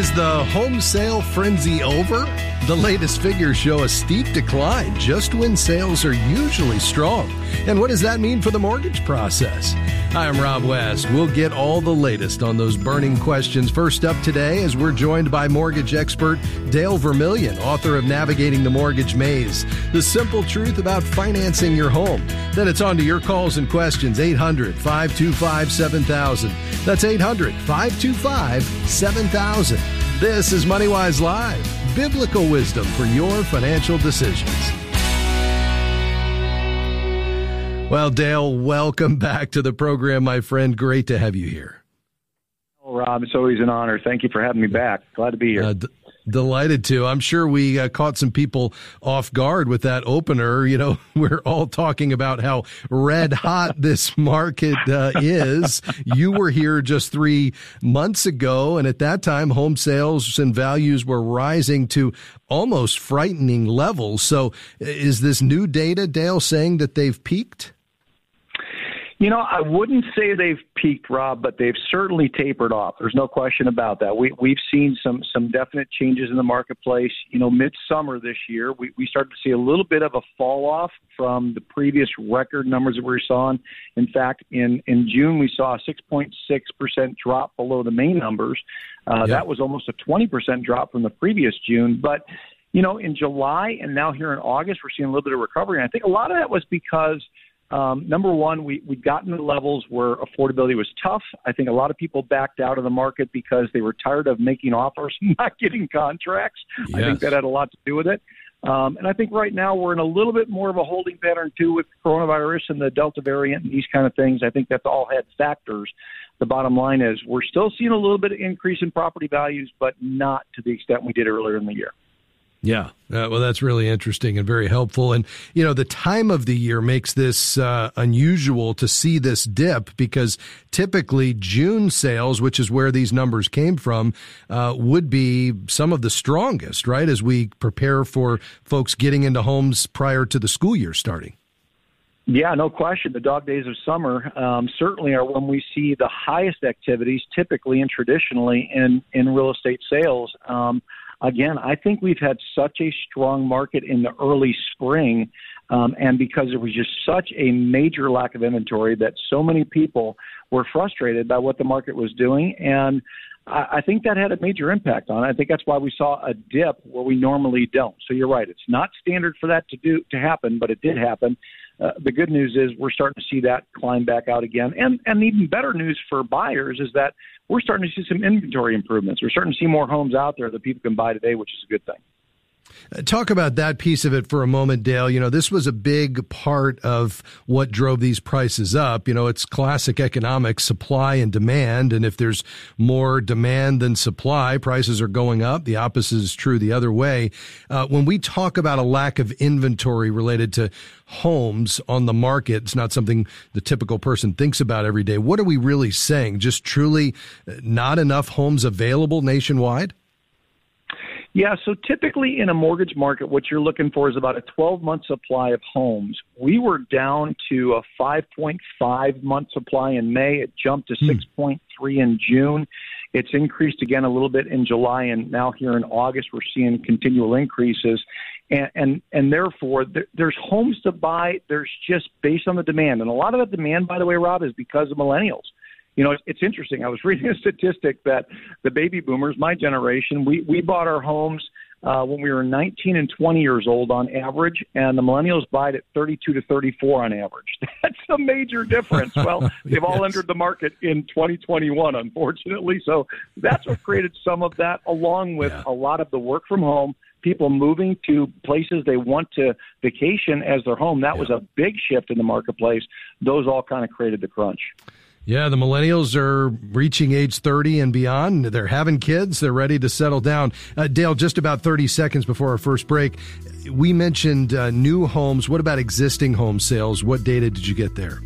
Is the home sale frenzy over? The latest figures show a steep decline just when sales are usually strong. And what does that mean for the mortgage process? Hi, I'm Rob West. We'll get all the latest on those burning questions. First up today, as we're joined by mortgage expert Dale Vermillion, author of Navigating the Mortgage Maze The Simple Truth About Financing Your Home. Then it's on to your calls and questions 800 525 7000. That's 800 525 7000. This is MoneyWise Live, biblical wisdom for your financial decisions. Well, Dale, welcome back to the program, my friend. Great to have you here. Oh, Rob, it's always an honor. Thank you for having me back. Glad to be here. Uh, d- Delighted to. I'm sure we uh, caught some people off guard with that opener. You know, we're all talking about how red hot this market uh, is. You were here just three months ago, and at that time, home sales and values were rising to almost frightening levels. So, is this new data, Dale, saying that they've peaked? You know, I wouldn't say they've peaked, Rob, but they've certainly tapered off. There's no question about that. We, we've seen some some definite changes in the marketplace. You know, midsummer this year, we, we started to see a little bit of a fall off from the previous record numbers that we were saw. In fact, in in June, we saw a 6.6 percent drop below the May numbers. Uh, That was almost a 20 percent drop from the previous June, but you know, in July and now here in August, we're seeing a little bit of recovery. And I think a lot of that was because um, number one, we, we'd gotten to levels where affordability was tough. I think a lot of people backed out of the market because they were tired of making offers and not getting contracts. Yes. I think that had a lot to do with it. Um, and I think right now we're in a little bit more of a holding pattern too with coronavirus and the Delta variant and these kind of things. I think that's all had factors. The bottom line is we're still seeing a little bit of increase in property values, but not to the extent we did earlier in the year. Yeah. Uh, well, that's really interesting and very helpful. And, you know, the time of the year makes this uh, unusual to see this dip because typically June sales, which is where these numbers came from, uh, would be some of the strongest, right? As we prepare for folks getting into homes prior to the school year starting. Yeah, no question. The dog days of summer um, certainly are when we see the highest activities, typically and traditionally in in real estate sales. Um, again, I think we've had such a strong market in the early spring. Um, and because there was just such a major lack of inventory that so many people were frustrated by what the market was doing. And I, I think that had a major impact on it. I think that's why we saw a dip where we normally don't. So you're right. It's not standard for that to do to happen, but it did happen. Uh, the good news is we're starting to see that climb back out again. And and even better news for buyers is that we're starting to see some inventory improvements. We're starting to see more homes out there that people can buy today, which is a good thing. Talk about that piece of it for a moment, Dale. You know, this was a big part of what drove these prices up. You know, it's classic economics, supply and demand. And if there's more demand than supply, prices are going up. The opposite is true the other way. Uh, when we talk about a lack of inventory related to homes on the market, it's not something the typical person thinks about every day. What are we really saying? Just truly not enough homes available nationwide? Yeah, so typically in a mortgage market, what you're looking for is about a 12 month supply of homes. We were down to a 5.5 month supply in May. It jumped to hmm. 6.3 in June. It's increased again a little bit in July, and now here in August, we're seeing continual increases. And and, and therefore, there, there's homes to buy. There's just based on the demand, and a lot of that demand, by the way, Rob, is because of millennials you know, it's interesting. I was reading a statistic that the baby boomers, my generation, we we bought our homes uh, when we were 19 and 20 years old on average, and the millennials buy it at 32 to 34 on average. That's a major difference. Well, they've all entered the market in 2021, unfortunately. So that's what created some of that, along with yeah. a lot of the work from home people moving to places they want to vacation as their home. That yeah. was a big shift in the marketplace. Those all kind of created the crunch. Yeah, the millennials are reaching age 30 and beyond. They're having kids. They're ready to settle down. Uh, Dale, just about 30 seconds before our first break, we mentioned uh, new homes. What about existing home sales? What data did you get there?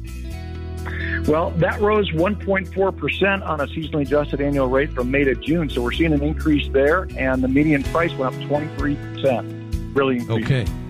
Well, that rose 1.4% on a seasonally adjusted annual rate from May to June. So we're seeing an increase there, and the median price went up 23%. Really increased. Okay.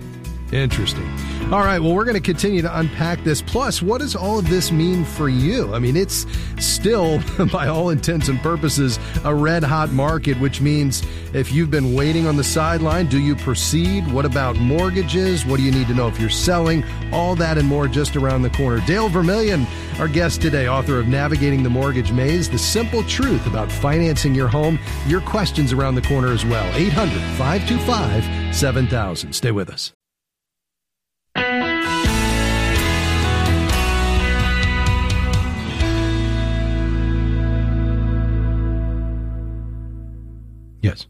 Interesting. All right, well, we're going to continue to unpack this. Plus, what does all of this mean for you? I mean, it's still, by all intents and purposes, a red hot market, which means if you've been waiting on the sideline, do you proceed? What about mortgages? What do you need to know if you're selling? All that and more just around the corner. Dale Vermillion, our guest today, author of Navigating the Mortgage Maze, The Simple Truth About Financing Your Home. Your questions around the corner as well. 800 525 7000. Stay with us. Yes.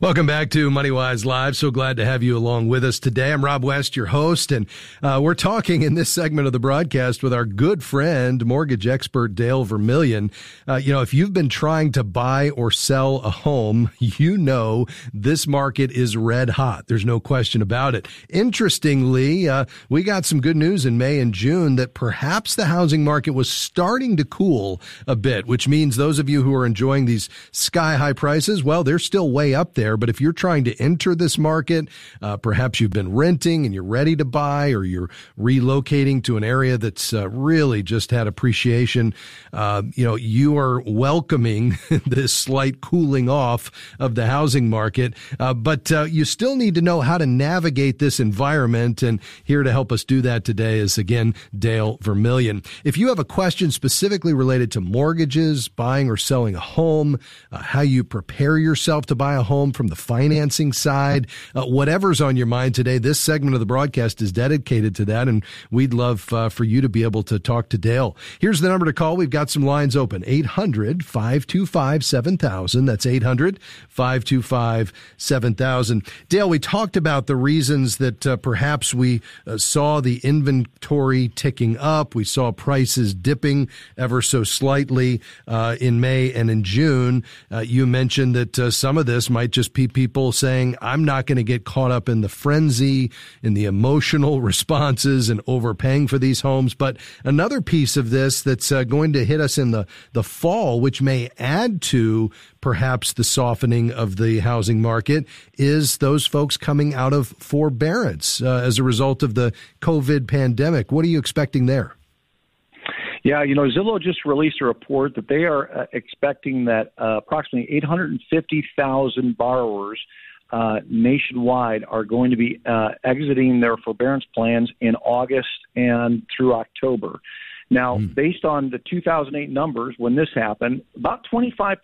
Welcome back to MoneyWise Live. So glad to have you along with us today. I'm Rob West, your host, and uh, we're talking in this segment of the broadcast with our good friend, mortgage expert Dale Vermillion. Uh, you know, if you've been trying to buy or sell a home, you know this market is red hot. There's no question about it. Interestingly, uh, we got some good news in May and June that perhaps the housing market was starting to cool a bit, which means those of you who are enjoying these sky high prices, well, they're still way up there there. But if you're trying to enter this market, uh, perhaps you've been renting and you're ready to buy, or you're relocating to an area that's uh, really just had appreciation, uh, you know, you are welcoming this slight cooling off of the housing market. Uh, but uh, you still need to know how to navigate this environment. And here to help us do that today is again Dale Vermillion. If you have a question specifically related to mortgages, buying or selling a home, uh, how you prepare yourself to buy a home from the financing side, uh, whatever's on your mind today. This segment of the broadcast is dedicated to that, and we'd love uh, for you to be able to talk to Dale. Here's the number to call. We've got some lines open 800 525 7000. That's 800 525 7000. Dale, we talked about the reasons that uh, perhaps we uh, saw the inventory ticking up. We saw prices dipping ever so slightly uh, in May and in June. Uh, you mentioned that some of this might just people saying, I'm not going to get caught up in the frenzy, in the emotional responses and overpaying for these homes. But another piece of this that's uh, going to hit us in the, the fall, which may add to perhaps the softening of the housing market, is those folks coming out of forbearance uh, as a result of the COVID pandemic. What are you expecting there? Yeah, you know, Zillow just released a report that they are uh, expecting that uh, approximately 850,000 borrowers uh, nationwide are going to be uh, exiting their forbearance plans in August and through October. Now, mm. based on the 2008 numbers, when this happened, about 25%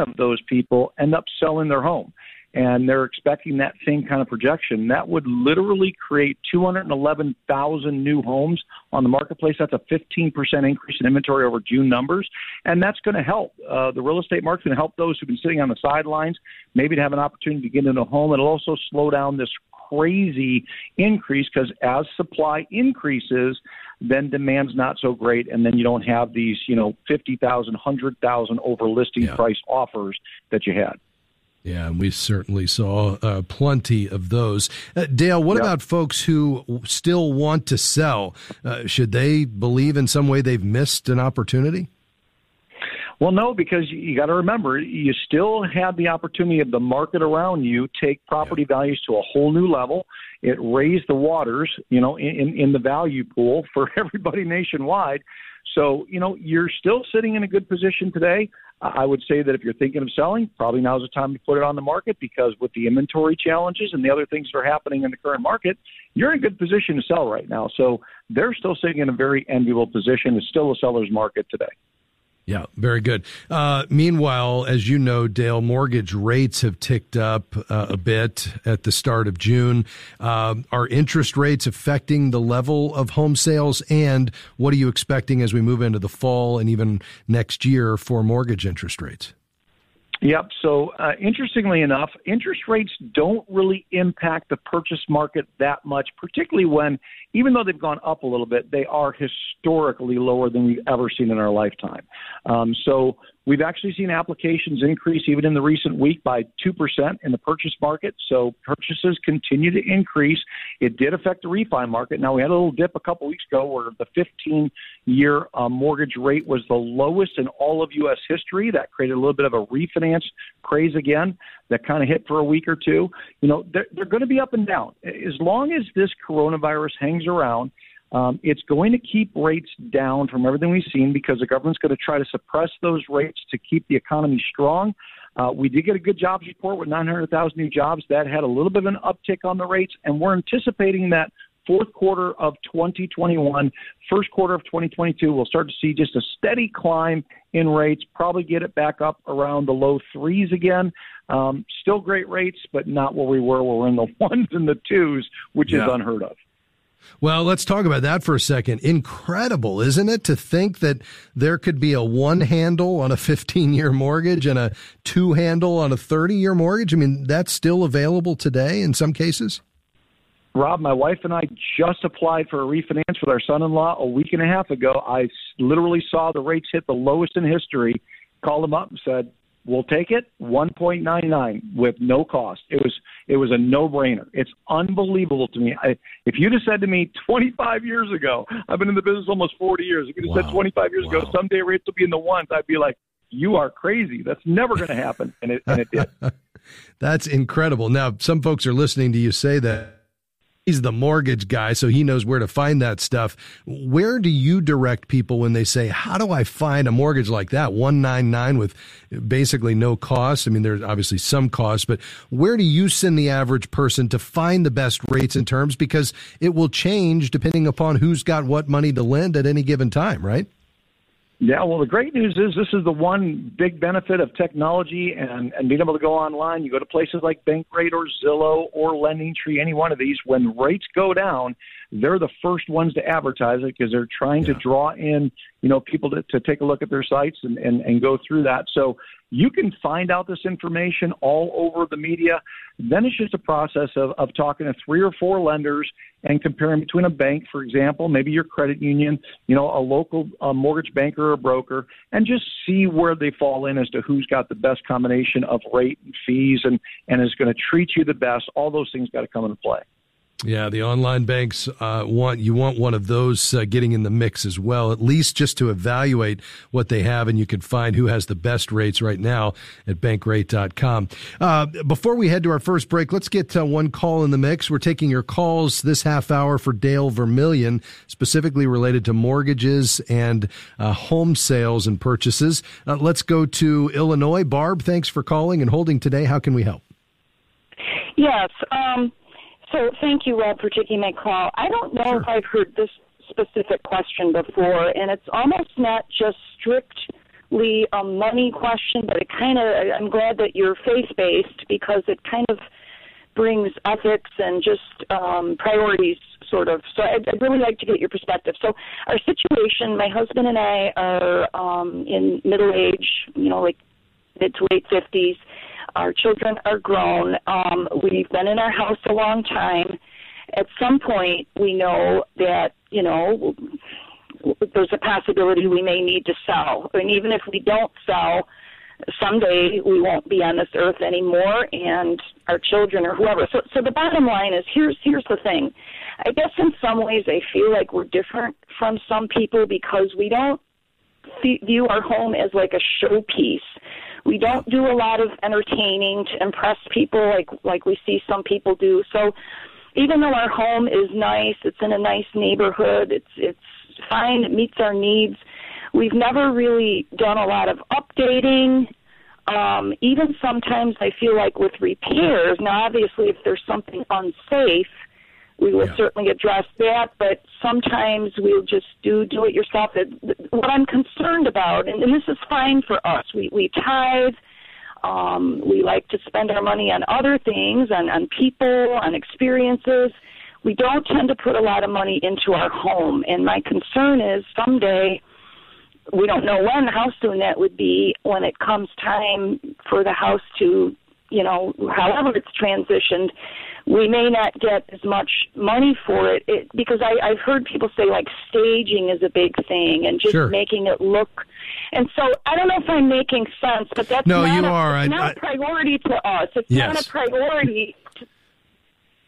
of those people end up selling their home and they're expecting that same kind of projection. That would literally create 211,000 new homes on the marketplace. That's a 15% increase in inventory over June numbers, and that's going to help. Uh, the real estate market and help those who've been sitting on the sidelines, maybe to have an opportunity to get into a home. It'll also slow down this crazy increase because as supply increases, then demand's not so great, and then you don't have these, you know, 50,000, 100,000 over listing yeah. price offers that you had. Yeah, and we certainly saw uh, plenty of those. Uh, Dale, what about folks who still want to sell? Uh, should they believe in some way they've missed an opportunity? Well, no, because you, got to remember, you still have the opportunity of the market around you take property values to a whole new level. It raised the waters, you know, in, in the value pool for everybody nationwide. So, you know, you're still sitting in a good position today. I would say that if you're thinking of selling, probably now's the time to put it on the market because with the inventory challenges and the other things that are happening in the current market, you're in a good position to sell right now. So they're still sitting in a very enviable position. It's still a seller's market today. Yeah, very good. Uh, meanwhile, as you know, Dale, mortgage rates have ticked up uh, a bit at the start of June. Uh, are interest rates affecting the level of home sales? And what are you expecting as we move into the fall and even next year for mortgage interest rates? Yep. So, uh, interestingly enough, interest rates don't really impact the purchase market that much, particularly when, even though they've gone up a little bit, they are historically lower than we've ever seen in our lifetime. Um, so, We've actually seen applications increase even in the recent week by 2% in the purchase market. So purchases continue to increase. It did affect the refi market. Now, we had a little dip a couple weeks ago where the 15 year uh, mortgage rate was the lowest in all of U.S. history. That created a little bit of a refinance craze again that kind of hit for a week or two. You know, they're, they're going to be up and down. As long as this coronavirus hangs around, um, it's going to keep rates down from everything we've seen because the government's going to try to suppress those rates to keep the economy strong. Uh, we did get a good jobs report with 900,000 new jobs. That had a little bit of an uptick on the rates, and we're anticipating that fourth quarter of 2021, first quarter of 2022, we'll start to see just a steady climb in rates, probably get it back up around the low threes again. Um, still great rates, but not where we were. Where we're in the ones and the twos, which yeah. is unheard of. Well, let's talk about that for a second. Incredible, isn't it, to think that there could be a one handle on a 15 year mortgage and a two handle on a 30 year mortgage? I mean, that's still available today in some cases? Rob, my wife and I just applied for a refinance with our son in law a week and a half ago. I literally saw the rates hit the lowest in history, called him up and said, We'll take it 1.99 with no cost. It was it was a no-brainer. It's unbelievable to me. I, if you'd have said to me 25 years ago, I've been in the business almost 40 years. If you'd have wow. said 25 years wow. ago, someday rates will be in the ones, I'd be like, you are crazy. That's never going to happen, and it and it did. That's incredible. Now, some folks are listening to you say that he's the mortgage guy, so he knows where to find that stuff. Where do you direct people when they say, "How do I find a mortgage like that, one nine nine with basically no cost?" I mean, there's obviously some cost, but where do you send the average person to find the best rates and terms because it will change depending upon who's got what money to lend at any given time, right? Yeah, well, the great news is this is the one big benefit of technology and, and being able to go online. You go to places like Bankrate or Zillow or LendingTree, any one of these. When rates go down, they're the first ones to advertise it because they're trying yeah. to draw in, you know, people to, to take a look at their sites and, and, and go through that. So you can find out this information all over the media. Then it's just a process of, of talking to three or four lenders and comparing between a bank, for example, maybe your credit union, you know, a local uh, mortgage banker or broker, and just see where they fall in as to who's got the best combination of rate and fees and, and is going to treat you the best. All those things got to come into play. Yeah, the online banks uh, want you want one of those uh, getting in the mix as well, at least just to evaluate what they have, and you can find who has the best rates right now at bankrate.com. Uh, before we head to our first break, let's get uh, one call in the mix. We're taking your calls this half hour for Dale Vermillion, specifically related to mortgages and uh, home sales and purchases. Uh, let's go to Illinois. Barb, thanks for calling and holding today. How can we help? Yes. Um so thank you, Rob, for taking my call. I don't know sure. if I've heard this specific question before, and it's almost not just strictly a money question, but it kind of, I'm glad that you're faith based because it kind of brings ethics and just um, priorities, sort of. So I'd, I'd really like to get your perspective. So our situation, my husband and I are um, in middle age, you know, like mid to late 50s our children are grown. Um, we've been in our house a long time. At some point, we know that, you know, there's a possibility we may need to sell. And even if we don't sell, someday we won't be on this earth anymore and our children or whoever. So so the bottom line is here's here's the thing. I guess in some ways I feel like we're different from some people because we don't view our home as like a showpiece. We don't do a lot of entertaining to impress people like like we see some people do. So even though our home is nice, it's in a nice neighborhood, it's it's fine, it meets our needs. We've never really done a lot of updating. Um, even sometimes I feel like with repairs, now obviously if there's something unsafe, we will yeah. certainly address that, but sometimes we'll just do do it yourself. What I'm concerned about, and, and this is fine for us, we, we tithe, um, we like to spend our money on other things, on, on people, on experiences. We don't tend to put a lot of money into our home, and my concern is someday we don't know when, how soon that would be, when it comes time for the house to, you know, however it's transitioned we may not get as much money for it, it because I, I've heard people say like staging is a big thing and just Sure. making it look. And so I don't know if I'm making sense, but that's No, not you a, are. It's I- not I- a priority to us. It's Yes. not a priority.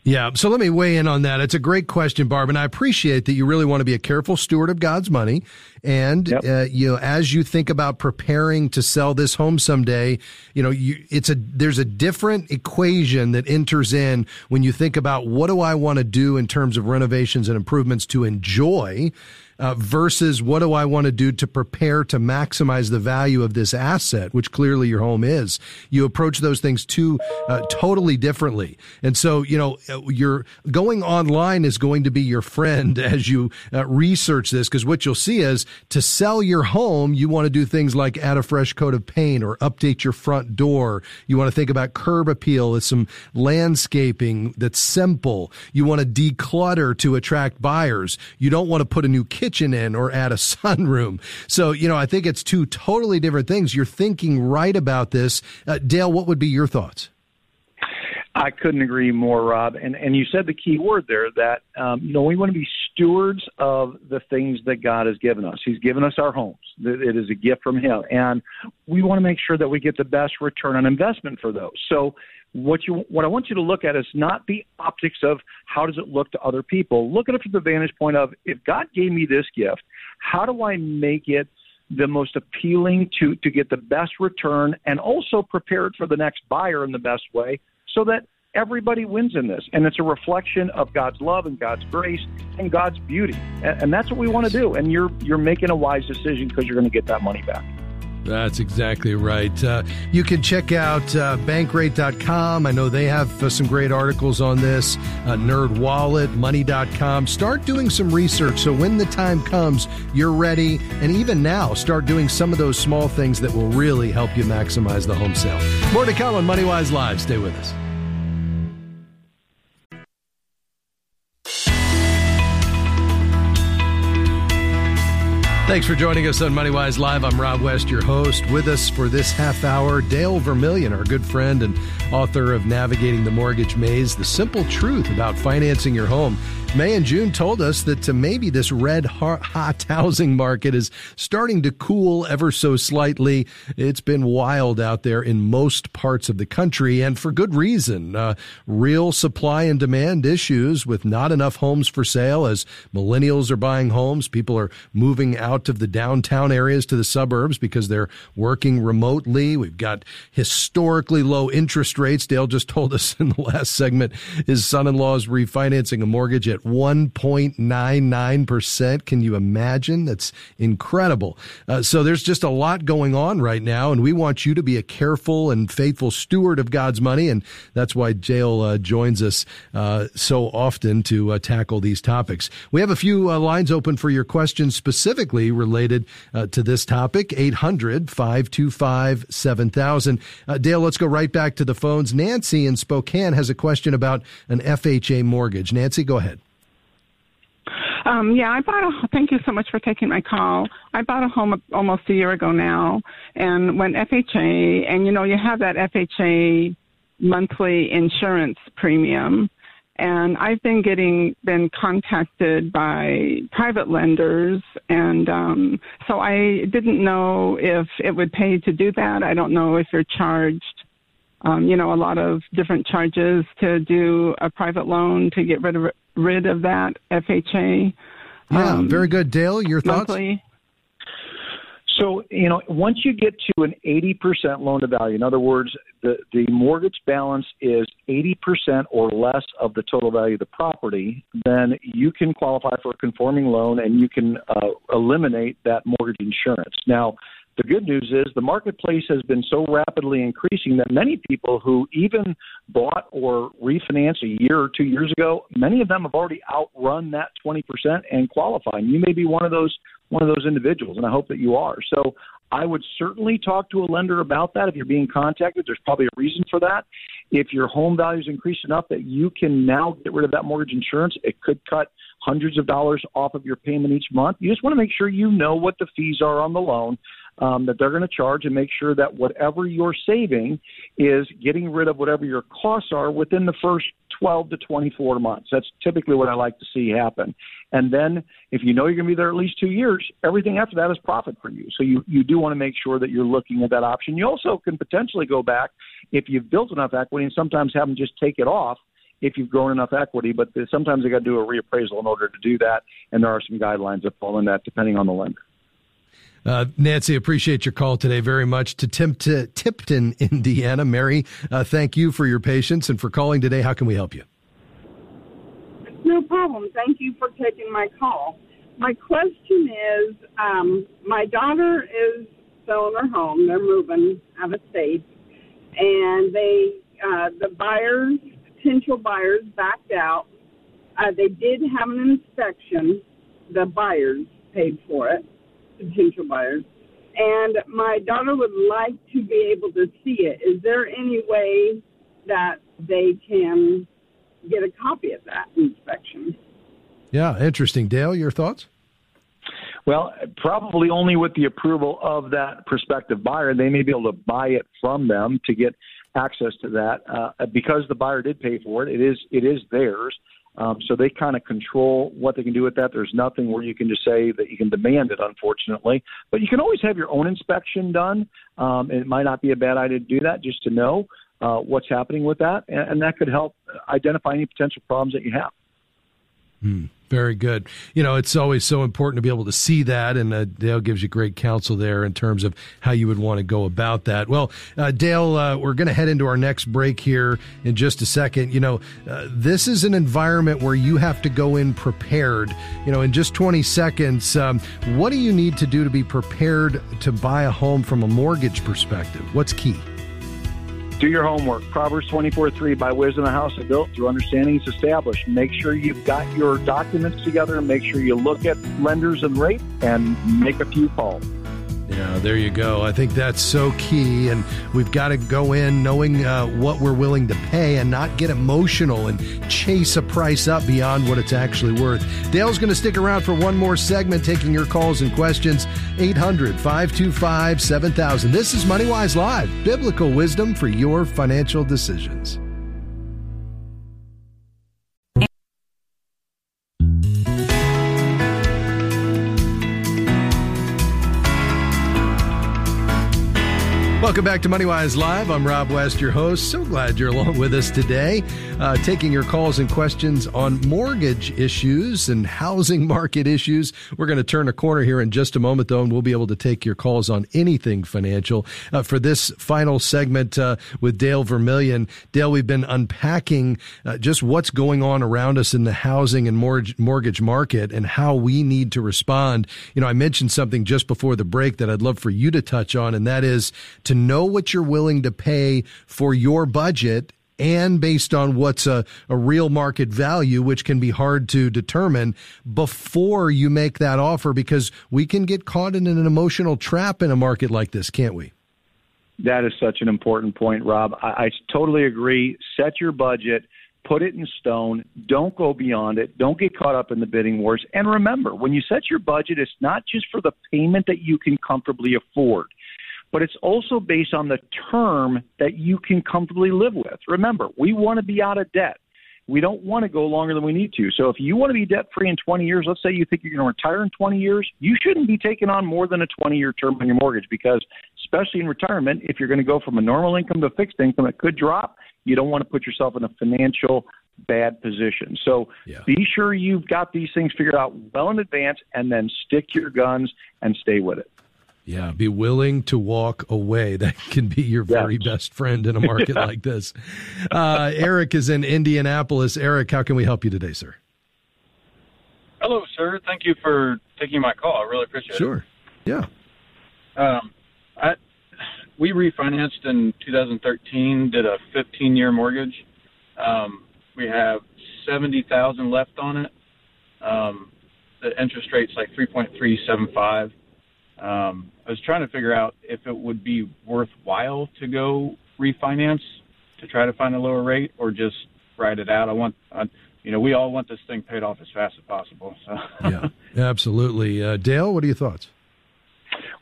Yeah, so let me weigh in on that. It's a great question, Barb, and I appreciate that you really want to be a careful steward of God's money. And Yep. uh, you know, as you think about preparing to sell this home someday, you know, you, it's a there's a different equation that enters in when you think about what do I want to do in terms of renovations and improvements to enjoy. Uh, versus what do I want to do to prepare to maximize the value of this asset, which clearly your home is. You approach those things two uh, totally differently, and so you know uh, your going online is going to be your friend as you uh, research this because what you'll see is to sell your home, you want to do things like add a fresh coat of paint or update your front door. You want to think about curb appeal with some landscaping that's simple. You want to declutter to attract buyers. You don't want to put a new kitchen in or add a sunroom. So, you know, I think it's two totally different things. You're thinking right about this. Uh, Dale, what would be your thoughts? I couldn't agree more, Rob. And and you said the key word there that um, you know we want to be stewards of the things that God has given us. He's given us our homes. It is a gift from Him, and we want to make sure that we get the best return on investment for those. So what you what I want you to look at is not the optics of how does it look to other people. Look at it from the vantage point of if God gave me this gift, how do I make it the most appealing to to get the best return and also prepare it for the next buyer in the best way so that everybody wins in this? And it's a reflection of God's love and God's grace and God's beauty. And, and that's what we want to do. And you're you're making a wise decision because you're going to get that money back That's exactly right. Uh, you can check out uh, bankrate.com. I know they have uh, some great articles on this. Uh, Nerd Wallet, money.com. Start doing some research so when the time comes, you're ready. And even now, start doing some of those small things that will really help you maximize the home sale. More to come on MoneyWise Live. Stay with us. Thanks for joining us on MoneyWise Live. I'm Rob West, your host. With us for this half hour, Dale Vermillion, our good friend and author of Navigating the Mortgage Maze, The Simple Truth About Financing Your Home. May and June told us that uh, maybe this red hot housing market is starting to cool ever so slightly. It's been wild out there in most parts of the country, and for good reason. Uh, real supply and demand issues with not enough homes for sale as millennials are buying homes. People are moving out of the downtown areas to the suburbs because they're working remotely. We've got historically low interest rates. Dale just told us in the last segment his son in law is refinancing a mortgage at 1.99%. Can you imagine? That's incredible. Uh, so there's just a lot going on right now, and we want you to be a careful and faithful steward of God's money. And that's why Dale uh, joins us uh, so often to uh, tackle these topics. We have a few uh, lines open for your questions specifically related uh, to this topic 800 525 7000. Uh, Dale, let's go right back to the phones. Nancy in Spokane has a question about an FHA mortgage. Nancy, go ahead. Um, yeah, I bought a. Thank you so much for taking my call. I bought a home almost a year ago now, and went FHA, and you know you have that FHA monthly insurance premium, and I've been getting been contacted by private lenders, and um, so I didn't know if it would pay to do that. I don't know if you're charged. Um, you know, a lot of different charges to do a private loan to get rid of rid of that FHA. Yeah, um, very good. Dale, your thoughts? monthly. So, you know, once you get to an 80% loan to value, in other words, the, the mortgage balance is 80% or less of the total value of the property, then you can qualify for a conforming loan and you can uh, eliminate that mortgage insurance. Now, the good news is the marketplace has been so rapidly increasing that many people who even bought or refinanced a year or two years ago, many of them have already outrun that 20% and qualify. And you may be one of those one of those individuals, and I hope that you are. So I would certainly talk to a lender about that if you're being contacted. There's probably a reason for that. If your home values increased enough that you can now get rid of that mortgage insurance, it could cut hundreds of dollars off of your payment each month. You just want to make sure you know what the fees are on the loan um, that they're going to charge and make sure that whatever you're saving is getting rid of whatever your costs are within the first 12 to 24 months. That's typically what I like to see happen. And then if you know you're going to be there at least two years, everything after that is profit for you. So you, you do want to make sure that you're looking at that option. You also can potentially go back if you've built enough equity and sometimes have them just take it off if you've grown enough equity. But sometimes they got to do a reappraisal in order to do that. And there are some guidelines that fall in that depending on the lender. Uh, Nancy, appreciate your call today very much. To Tim to Tipton, Indiana, Mary, uh, thank you for your patience and for calling today. How can we help you? No problem. Thank you for taking my call. My question is, um, my daughter is selling her home. They're moving out of state, and they, uh, the buyers, potential buyers, backed out. Uh, they did have an inspection. The buyers paid for it potential buyers. And my daughter would like to be able to see it. Is there any way that they can get a copy of that inspection? Yeah, interesting. Dale, your thoughts? Well, probably only with the approval of that prospective buyer. They may be able to buy it from them to get access to that uh, because the buyer did pay for it. It is it is theirs. Um, so they kind of control what they can do with that. There's nothing where you can just say that you can demand it, unfortunately. But you can always have your own inspection done. Um, it might not be a bad idea to do that just to know uh, what's happening with that, and, and that could help identify any potential problems that you have. Hmm. Very good. You know, it's always so important to be able to see that, and uh, Dale gives you great counsel there in terms of how you would want to go about that. Well, uh, Dale, uh, we're going to head into our next break here in just a second. You know, uh, this is an environment where you have to go in prepared. You know, in just 20 seconds, um, what do you need to do to be prepared to buy a home from a mortgage perspective? What's key? Do your homework. Proverbs 24 3 By wisdom, a house is built, through understanding is established. Make sure you've got your documents together. Make sure you look at lenders and rate and make a few calls. Yeah, there you go. I think that's so key. And we've got to go in knowing uh, what we're willing to pay and not get emotional and chase a price up beyond what it's actually worth. Dale's going to stick around for one more segment, taking your calls and questions. 800 525 7000. This is MoneyWise Live, biblical wisdom for your financial decisions. Welcome back to MoneyWise Live. I'm Rob West, your host. So glad you're along with us today, uh, taking your calls and questions on mortgage issues and housing market issues. We're going to turn a corner here in just a moment, though, and we'll be able to take your calls on anything financial. Uh, for this final segment uh, with Dale Vermillion, Dale, we've been unpacking uh, just what's going on around us in the housing and mortgage, mortgage market and how we need to respond. You know, I mentioned something just before the break that I'd love for you to touch on, and that is to know what you're willing to pay for your budget and based on what's a, a real market value, which can be hard to determine before you make that offer because we can get caught in an emotional trap in a market like this, can't we? That is such an important point, Rob. I, I totally agree. Set your budget, put it in stone. Don't go beyond it. Don't get caught up in the bidding wars. And remember, when you set your budget, it's not just for the payment that you can comfortably afford but it's also based on the term that you can comfortably live with. Remember, we want to be out of debt. We don't want to go longer than we need to. So if you want to be debt free in 20 years, let's say you think you're going to retire in 20 years, you shouldn't be taking on more than a 20 year term on your mortgage because, especially in retirement, if you're going to go from a normal income to fixed income, it could drop. You don't want to put yourself in a financial bad position. So yeah. be sure you've got these things figured out well in advance and then stick your guns and stay with it. Yeah, be willing to walk away. That can be your very yeah. best friend in a market yeah. like this. Uh, Eric is in Indianapolis. Eric, how can we help you today, sir? Hello, sir. Thank you for taking my call. I really appreciate sure. it. Sure. Yeah. Um, I we refinanced in 2013. Did a 15 year mortgage. Um, we have 70,000 left on it. Um, the interest rate's like 3.375. Um, I was trying to figure out if it would be worthwhile to go refinance to try to find a lower rate or just ride it out. I want, I, you know, we all want this thing paid off as fast as possible. So. yeah, absolutely. Uh, Dale, what are your thoughts?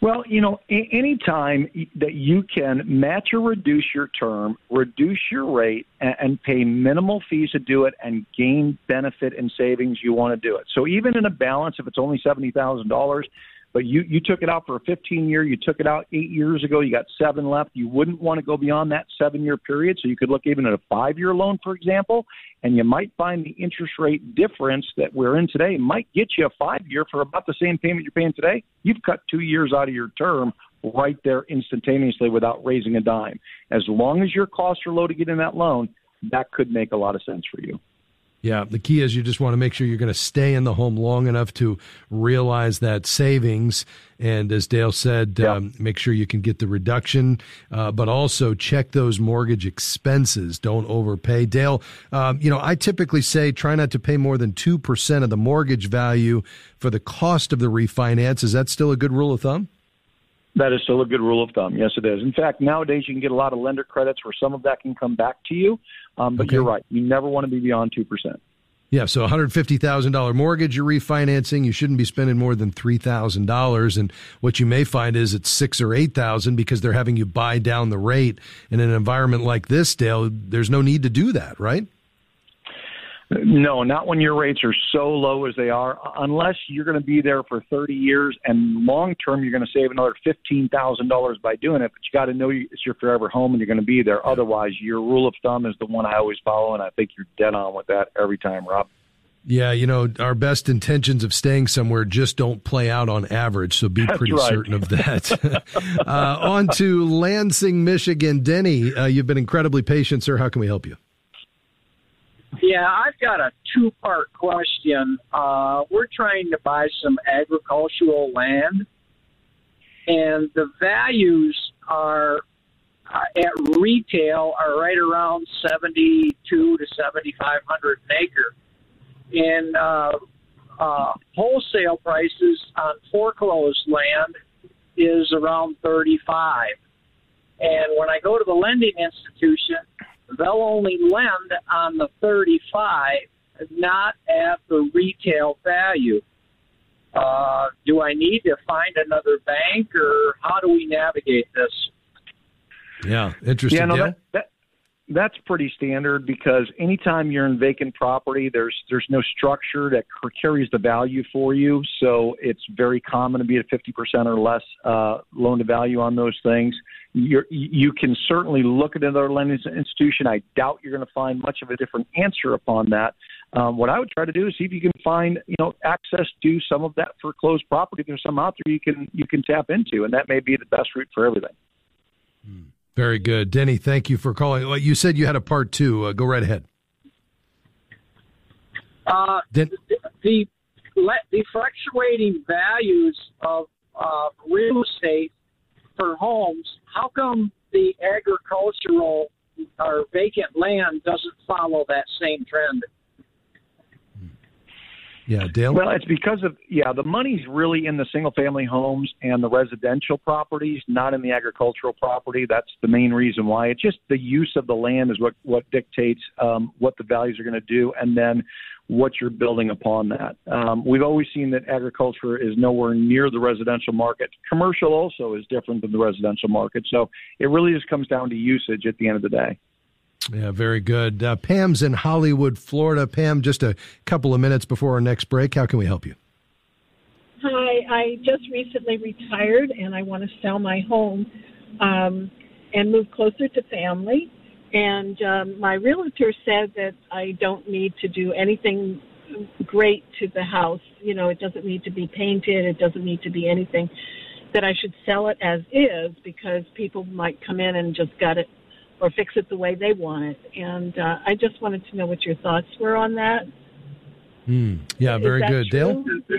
Well, you know, a- anytime that you can match or reduce your term, reduce your rate, and, and pay minimal fees to do it, and gain benefit and savings, you want to do it. So even in a balance, if it's only seventy thousand dollars, but you you took it out for a 15 year, you took it out eight years ago, you got seven left. You wouldn't want to go beyond that seven year period, so you could look even at a five year loan, for example, and you might find the interest rate difference that we're in today might get you a five year for about the same payment you're paying today. You've cut two years out of your term right there instantaneously without raising a dime. As long as your costs are low to get in that loan, that could make a lot of sense for you. Yeah, the key is you just want to make sure you're going to stay in the home long enough to realize that savings. And as Dale said, um, make sure you can get the reduction, uh, but also check those mortgage expenses. Don't overpay. Dale, um, you know, I typically say try not to pay more than 2% of the mortgage value for the cost of the refinance. Is that still a good rule of thumb? That is still a good rule of thumb. Yes, it is. In fact, nowadays you can get a lot of lender credits where some of that can come back to you. Um, but Okay. you're right. You never want to be beyond 2%. Yeah, so a hundred fifty thousand dollar mortgage you're refinancing. You shouldn't be spending more than three thousand dollars, and what you may find is it's six or eight thousand because they're having you buy down the rate. In an environment like this, Dale, there's no need to do that, right? No, not when your rates are so low as they are, unless you're going to be there for 30 years and long term you're going to save another $15,000 by doing it. But you got to know it's your forever home and you're going to be there. Otherwise, your rule of thumb is the one I always follow, and I think you're dead on with that every time, Rob. Yeah, you know, our best intentions of staying somewhere just don't play out on average, so be That's pretty right. certain of that. uh, on to Lansing, Michigan. Denny, uh, you've been incredibly patient, sir. How can we help you? Yeah, I've got a two part question. Uh, we're trying to buy some agricultural land, and the values are uh, at retail are right around seventy two to seventy five hundred an acre, and uh, uh, wholesale prices on foreclosed land is around thirty five. And when I go to the lending institution, they'll only lend on the 35, not at the retail value. Uh, do I need to find another bank, or how do we navigate this? Yeah, interesting. Yeah, no, that, that that's pretty standard because anytime you're in vacant property, there's there's no structure that carries the value for you. So it's very common to be at 50% or less uh, loan to value on those things. You're, you can certainly look at another lending institution. I doubt you're going to find much of a different answer upon that. Um, what I would try to do is see if you can find, you know, access to some of that foreclosed property. There's some out there you can you can tap into, and that may be the best route for everything. Very good. Denny, thank you for calling. You said you had a part two. Uh, go right ahead. Uh, Den- the the fluctuating values of uh, real estate for homes. How come the agricultural or vacant land doesn't follow that same trend? yeah, Dale? Well, it's because of yeah, the money's really in the single family homes and the residential properties, not in the agricultural property. That's the main reason why. It's just the use of the land is what what dictates um, what the values are going to do, and then what you're building upon that. Um, we've always seen that agriculture is nowhere near the residential market. Commercial also is different than the residential market. So it really just comes down to usage at the end of the day. Yeah, very good. Uh, Pam's in Hollywood, Florida. Pam, just a couple of minutes before our next break. How can we help you? Hi, I just recently retired and I want to sell my home um, and move closer to family. And um, my realtor said that I don't need to do anything great to the house. You know, it doesn't need to be painted, it doesn't need to be anything. That I should sell it as is because people might come in and just gut it or fix it the way they want it. And uh, I just wanted to know what your thoughts were on that. Hmm. Yeah, Is very that good. Dale? Yeah.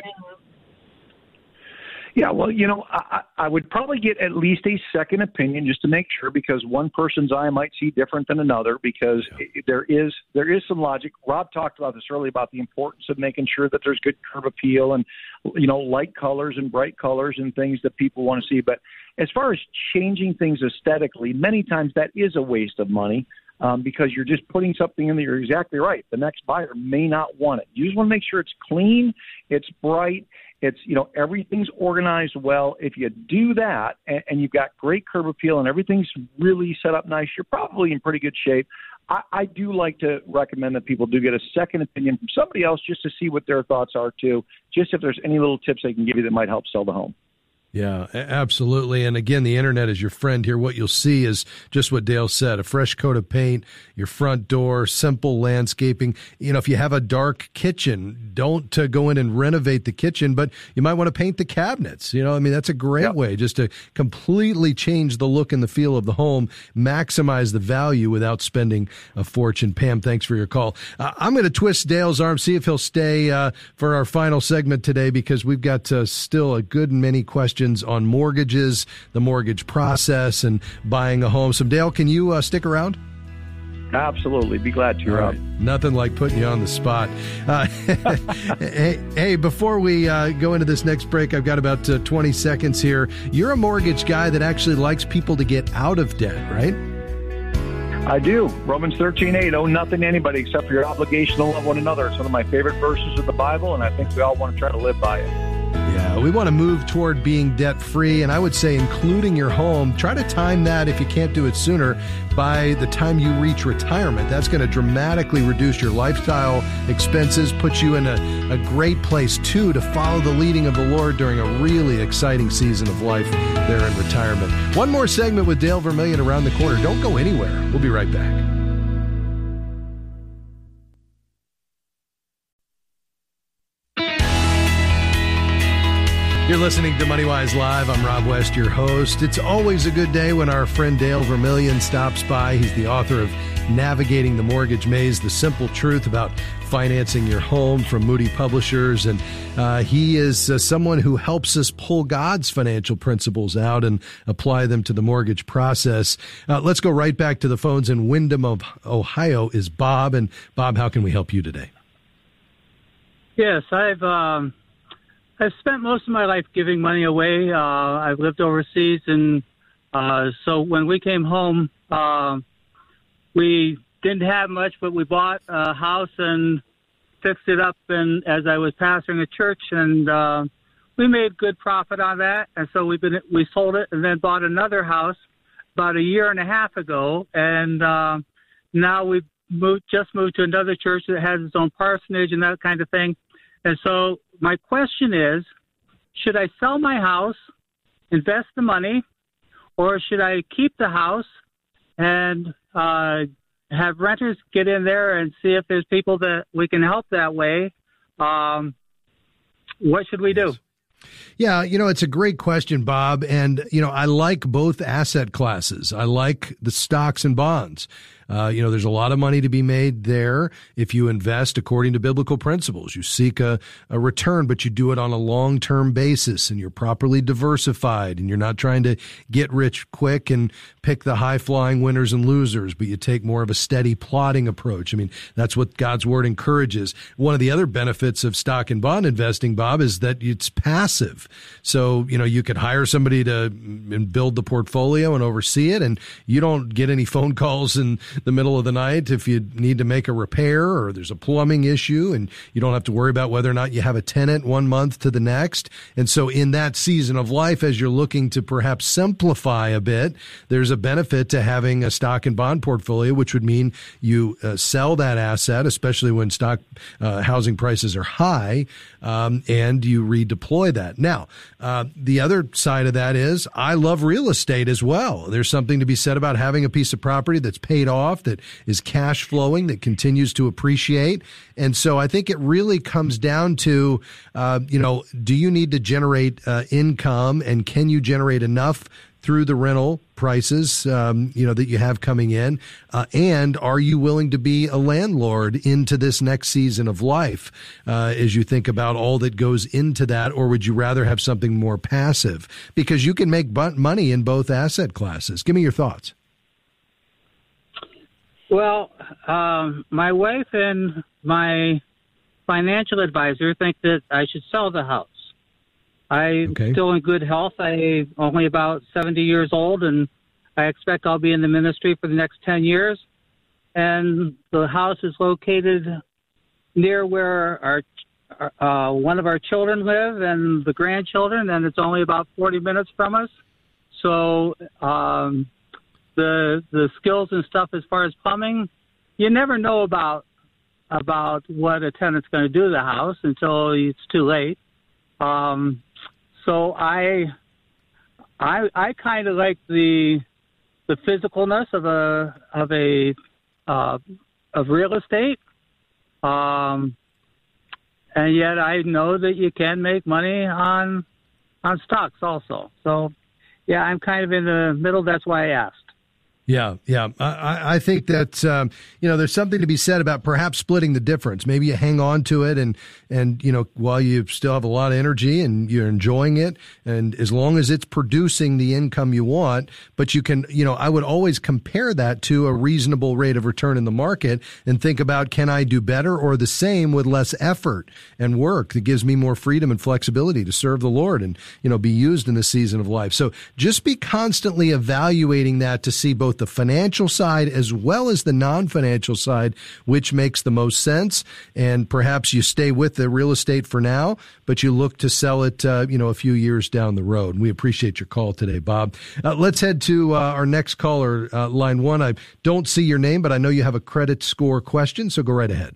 Yeah, well, you know, I, I would probably get at least a second opinion just to make sure, because one person's eye might see different than another. Because it, there is there is some logic. Rob talked about this earlier about the importance of making sure that there's good curb appeal and you know light colors and bright colors and things that people want to see. But as far as changing things aesthetically, many times that is a waste of money. um, because you're just putting something in there. You're exactly right. The next buyer may not want it. You just want to make sure it's clean, it's bright, it's you know everything's organized well. If you do that and, and you've got great curb appeal and everything's really set up nice, you're probably in pretty good shape. I, I do like to recommend that people do get a second opinion from somebody else just to see what their thoughts are too. Just if there's any little tips they can give you that might help sell the home. Yeah, absolutely. And again, the internet is your friend here. What you'll see is just what Dale said a fresh coat of paint, your front door, simple landscaping. You know, if you have a dark kitchen, don't uh, go in and renovate the kitchen, but you might want to paint the cabinets. You know, I mean, that's a great yep. way just to completely change the look and the feel of the home, maximize the value without spending a fortune. Pam, thanks for your call. Uh, I'm going to twist Dale's arm, see if he'll stay uh, for our final segment today because we've got uh, still a good many questions questions on mortgages, the mortgage process, and buying a home. So, Dale, can you uh, stick around? Absolutely. Be glad to. Right. Nothing like putting you on the spot. Uh, hey, hey, before we uh, go into this next break, I've got about uh, 20 seconds here. You're a mortgage guy that actually likes people to get out of debt, right? I do. Romans 13, 8, owe nothing to anybody except for your obligation to love one another. It's one of my favorite verses of the Bible, and I think we all want to try to live by it. Yeah, we want to move toward being debt free. And I would say, including your home, try to time that if you can't do it sooner by the time you reach retirement. That's going to dramatically reduce your lifestyle expenses, put you in a, a great place, too, to follow the leading of the Lord during a really exciting season of life there in retirement. One more segment with Dale Vermillion around the corner. Don't go anywhere. We'll be right back. You're listening to MoneyWise Live. I'm Rob West, your host. It's always a good day when our friend Dale Vermillion stops by. He's the author of Navigating the Mortgage Maze, The Simple Truth About Financing Your Home from Moody Publishers. And uh, he is uh, someone who helps us pull God's financial principles out and apply them to the mortgage process. Uh, let's go right back to the phones in Windham, Ohio is Bob. And Bob, how can we help you today? Yes, I've. Um I've spent most of my life giving money away. Uh, I've lived overseas, and uh, so when we came home, uh, we didn't have much, but we bought a house and fixed it up. And as I was pastoring a church, and uh, we made good profit on that. And so we've been we sold it and then bought another house about a year and a half ago, and uh, now we've moved just moved to another church that has its own parsonage and that kind of thing. And so my question is should I sell my house, invest the money, or should I keep the house and uh, have renters get in there and see if there's people that we can help that way? Um, what should we do? Yeah, you know, it's a great question, Bob. And, you know, I like both asset classes. I like the stocks and bonds. Uh, you know, there's a lot of money to be made there if you invest according to biblical principles. You seek a, a return, but you do it on a long term basis and you're properly diversified and you're not trying to get rich quick and pick the high flying winners and losers, but you take more of a steady plotting approach. I mean, that's what God's word encourages. One of the other benefits of stock and bond investing, Bob, is that it's passive. So, you know, you could hire somebody to mm, build the portfolio and oversee it and you don't get any phone calls and the middle of the night if you need to make a repair or there's a plumbing issue and you don't have to worry about whether or not you have a tenant one month to the next. And so in that season of life, as you're looking to perhaps simplify a bit, there's a benefit to having a stock and bond portfolio, which would mean you uh, sell that asset, especially when stock uh, housing prices are high, um, and you redeploy that. Now, uh, the other side of that is I love real estate as well. There's something to be said about having a piece of property that's paid off, that is cash flowing, that continues to appreciate. And so I think it really comes down to, uh, you know, do you need to generate uh, income and can you generate enough through the rental prices, um, you know, that you have coming in? Uh, and are you willing to be a landlord into this next season of life uh, as you think about all that goes into that? Or would you rather have something more passive? Because you can make money in both asset classes. Give me your thoughts. Well, um, my wife and my financial advisor think that I should sell the house. I'm okay. still in good health. I'm only about 70 years old, and I expect I'll be in the ministry for the next 10 years. and the house is located near where our uh, one of our children live and the grandchildren, and it's only about 40 minutes from us. So um, the the skills and stuff as far as plumbing, you never know about about what a tenant's going to do to the house until it's too late. Um, so I I I kind of like the the physicalness of a of a uh, of real estate. Um, and yet I know that you can make money on on stocks also. So, yeah, I'm kind of in the middle. That's why I asked. Yeah, yeah. I, I think that um, you know there's something to be said about perhaps splitting the difference. Maybe you hang on to it, and and you know while you still have a lot of energy and you're enjoying it, and as long as it's producing the income you want, but you can you know I would always compare that to a reasonable rate of return in the market and think about can I do better or the same with less effort and work that gives me more freedom and flexibility to serve the Lord and you know be used in the season of life. So just be constantly evaluating that to see both both the financial side as well as the non-financial side, which makes the most sense. And perhaps you stay with the real estate for now, but you look to sell it, uh, you know, a few years down the road. And we appreciate your call today, Bob. Uh, let's head to uh, our next caller, uh, line one. I don't see your name, but I know you have a credit score question, so go right ahead.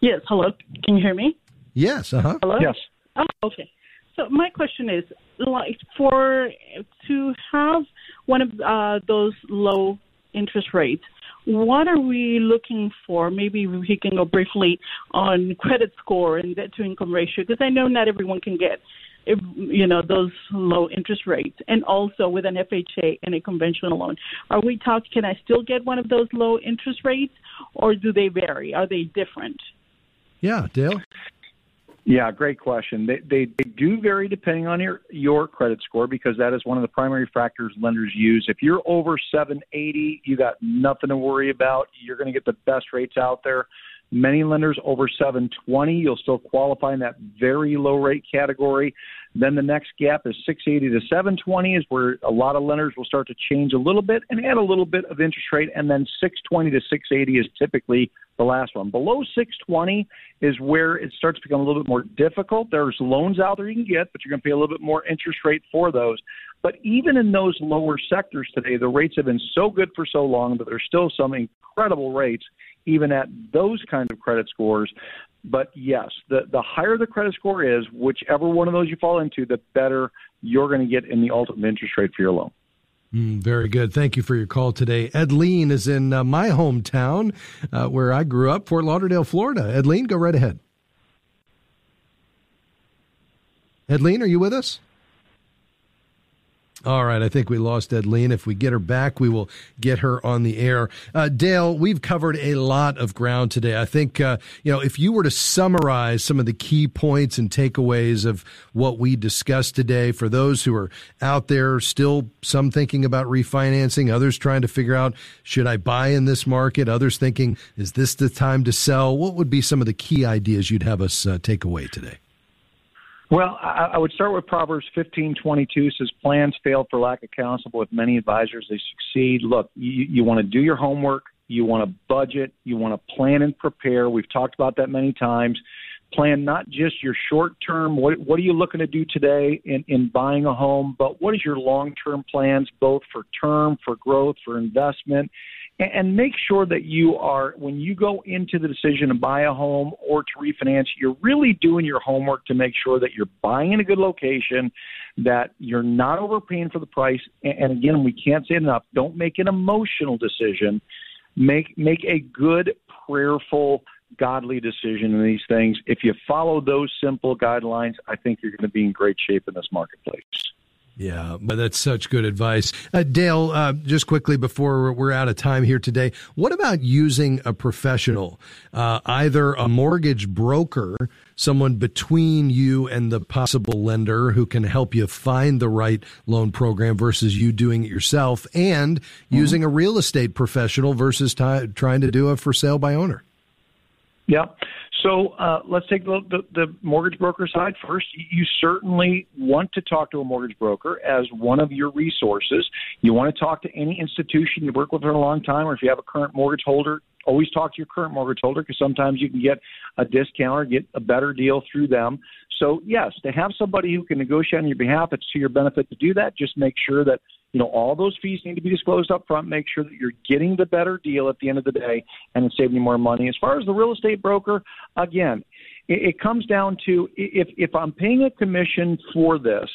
Yes. Hello. Can you hear me? Yes. Uh huh. Hello. Yes. Oh, okay. So my question is, like, for to have one of uh, those low interest rates, what are we looking for? Maybe we can go briefly on credit score and debt to income ratio, because I know not everyone can get, you know, those low interest rates. And also with an FHA and a conventional loan, are we talking? Can I still get one of those low interest rates, or do they vary? Are they different? Yeah, Dale. Yeah, great question. They, they, they do vary depending on your your credit score because that is one of the primary factors lenders use. If you're over 780, you got nothing to worry about. You're going to get the best rates out there. Many lenders over 720, you'll still qualify in that very low rate category. Then the next gap is 680 to 720 is where a lot of lenders will start to change a little bit and add a little bit of interest rate. And then 620 to 680 is typically the last one. Below 620 is where it starts to become a little bit more difficult. There's loans out there you can get, but you're going to pay a little bit more interest rate for those. But even in those lower sectors today, the rates have been so good for so long that there's still some incredible rates even at those kind of credit scores. But yes, the, the higher the credit score is, whichever one of those you fall into, the better you're going to get in the ultimate interest rate for your loan. Mm, very good. Thank you for your call today. Edleen is in uh, my hometown uh, where I grew up, Fort Lauderdale, Florida. Edleen, go right ahead. Edleen, are you with us? All right, I think we lost Edleen. If we get her back, we will get her on the air. Uh, Dale, we've covered a lot of ground today. I think, uh, you know, if you were to summarize some of the key points and takeaways of what we discussed today for those who are out there still some thinking about refinancing, others trying to figure out, should I buy in this market? Others thinking, is this the time to sell? What would be some of the key ideas you'd have us uh, take away today? Well, I, I would start with Proverbs fifteen twenty two. Says plans fail for lack of counsel, but with many advisors they succeed. Look, you, you want to do your homework, you want to budget, you want to plan and prepare. We've talked about that many times. Plan not just your short term. What what are you looking to do today in in buying a home, but what is your long term plans, both for term, for growth, for investment and make sure that you are when you go into the decision to buy a home or to refinance you're really doing your homework to make sure that you're buying in a good location that you're not overpaying for the price. And again we can't say enough don't make an emotional decision. Make make a good prayerful godly decision in these things. If you follow those simple guidelines i think you're going to be in great shape in this marketplace yeah, but that's such good advice. Uh, Dale, uh, just quickly before we're out of time here today, what about using a professional, uh, either a mortgage broker, someone between you and the possible lender who can help you find the right loan program versus you doing it yourself, and mm-hmm. using a real estate professional versus t- trying to do a for sale by owner? Yeah. So uh, let's take the, the, the mortgage broker side first. You certainly want to talk to a mortgage broker as one of your resources. You want to talk to any institution you work with for a long time, or if you have a current mortgage holder, always talk to your current mortgage holder because sometimes you can get a discount or get a better deal through them. So yes, to have somebody who can negotiate on your behalf, it's to your benefit to do that. Just make sure that you know all those fees need to be disclosed up front. Make sure that you're getting the better deal at the end of the day, and it's saving you more money. As far as the real estate broker, again, it, it comes down to if if I'm paying a commission for this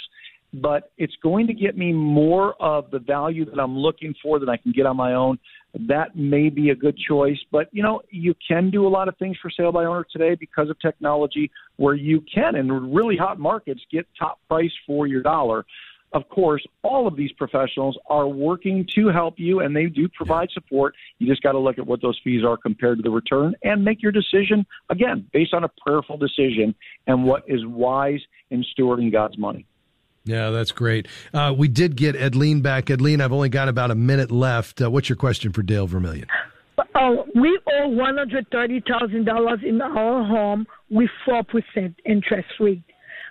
but it's going to get me more of the value that I'm looking for than I can get on my own. That may be a good choice, but you know, you can do a lot of things for sale by owner today because of technology where you can in really hot markets get top price for your dollar. Of course, all of these professionals are working to help you and they do provide support. You just got to look at what those fees are compared to the return and make your decision again based on a prayerful decision and what is wise in stewarding God's money. Yeah, that's great. Uh, we did get Edleen back. Edleen, I've only got about a minute left. Uh, what's your question for Dale Vermillion? Oh, we owe one hundred thirty thousand dollars in our home with four percent interest rate.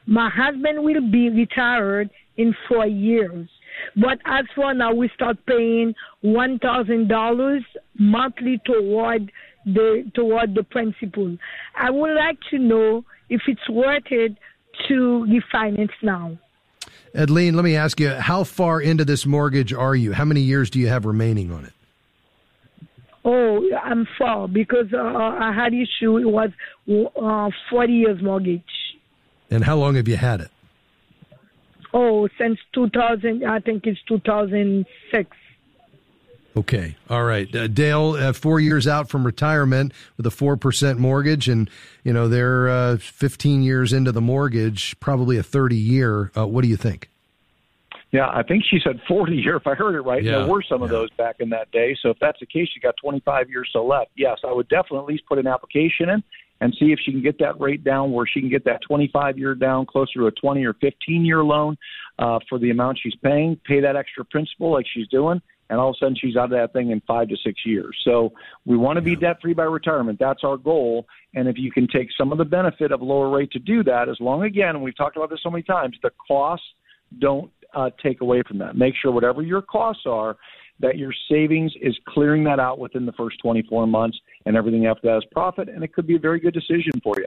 My husband will be retired in four years, but as for now, we start paying one thousand dollars monthly toward the toward the principal. I would like to know if it's worth it to refinance now. Edleen, let me ask you, how far into this mortgage are you? How many years do you have remaining on it? Oh, I'm far because uh, I had issue. It was uh, 40 years mortgage. And how long have you had it? Oh, since 2000, I think it's 2006. Okay. All right. Uh, Dale, uh, four years out from retirement with a 4% mortgage, and, you know, they're uh, 15 years into the mortgage, probably a 30 year. Uh, what do you think? Yeah, I think she said 40 year, if I heard it right. Yeah, there were some of those back in that day. So if that's the case, you got 25 years so left. Yes, I would definitely at least put an application in and see if she can get that rate down where she can get that 25 year down closer to a 20 or 15 year loan uh, for the amount she's paying, pay that extra principal like she's doing, and all of a sudden she's out of that thing in five to six years. So we want to be debt free by retirement. That's our goal. And if you can take some of the benefit of lower rate to do that, as long again, and we've talked about this so many times, the costs don't uh, take away from that. Make sure whatever your costs are, that your savings is clearing that out within the first 24 months, and everything after that is profit. And it could be a very good decision for you.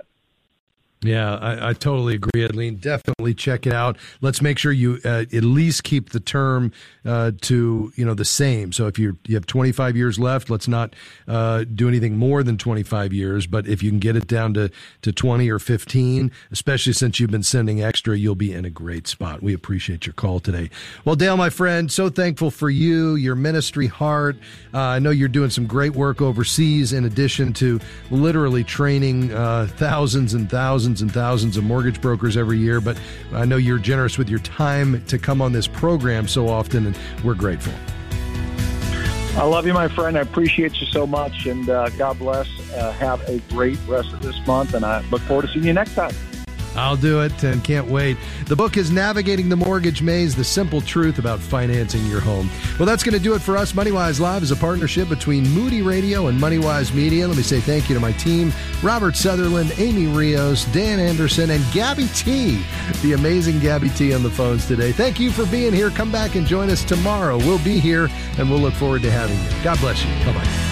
Yeah, I, I, totally agree, Edleen. Definitely check it out. Let's make sure you uh, at least keep the term uh, to you know the same. So if you you have 25 years left, let's not uh, do anything more than 25 years. But if you can get it down to to 20 or 15, especially since you've been sending extra, you'll be in a great spot. We appreciate your call today. Well, Dale, my friend, so thankful for you, your ministry heart. Uh, I know you're doing some great work overseas, in addition to literally training uh, thousands and thousands thousands and thousands of mortgage brokers every year, but I know you're generous with your time to come on this program so often, and we're grateful. I love you, my friend. I appreciate you so much, and uh, God bless. Uh, have a great rest of this month, and I look forward to seeing you next time. I'll do it and can't wait. The book is Navigating the Mortgage Maze The Simple Truth About Financing Your Home. Well, that's going to do it for us. MoneyWise Live is a partnership between Moody Radio and MoneyWise Media. Let me say thank you to my team Robert Sutherland, Amy Rios, Dan Anderson, and Gabby T. The amazing Gabby T on the phones today. Thank you for being here. Come back and join us tomorrow. We'll be here and we'll look forward to having you. God bless you. Bye bye.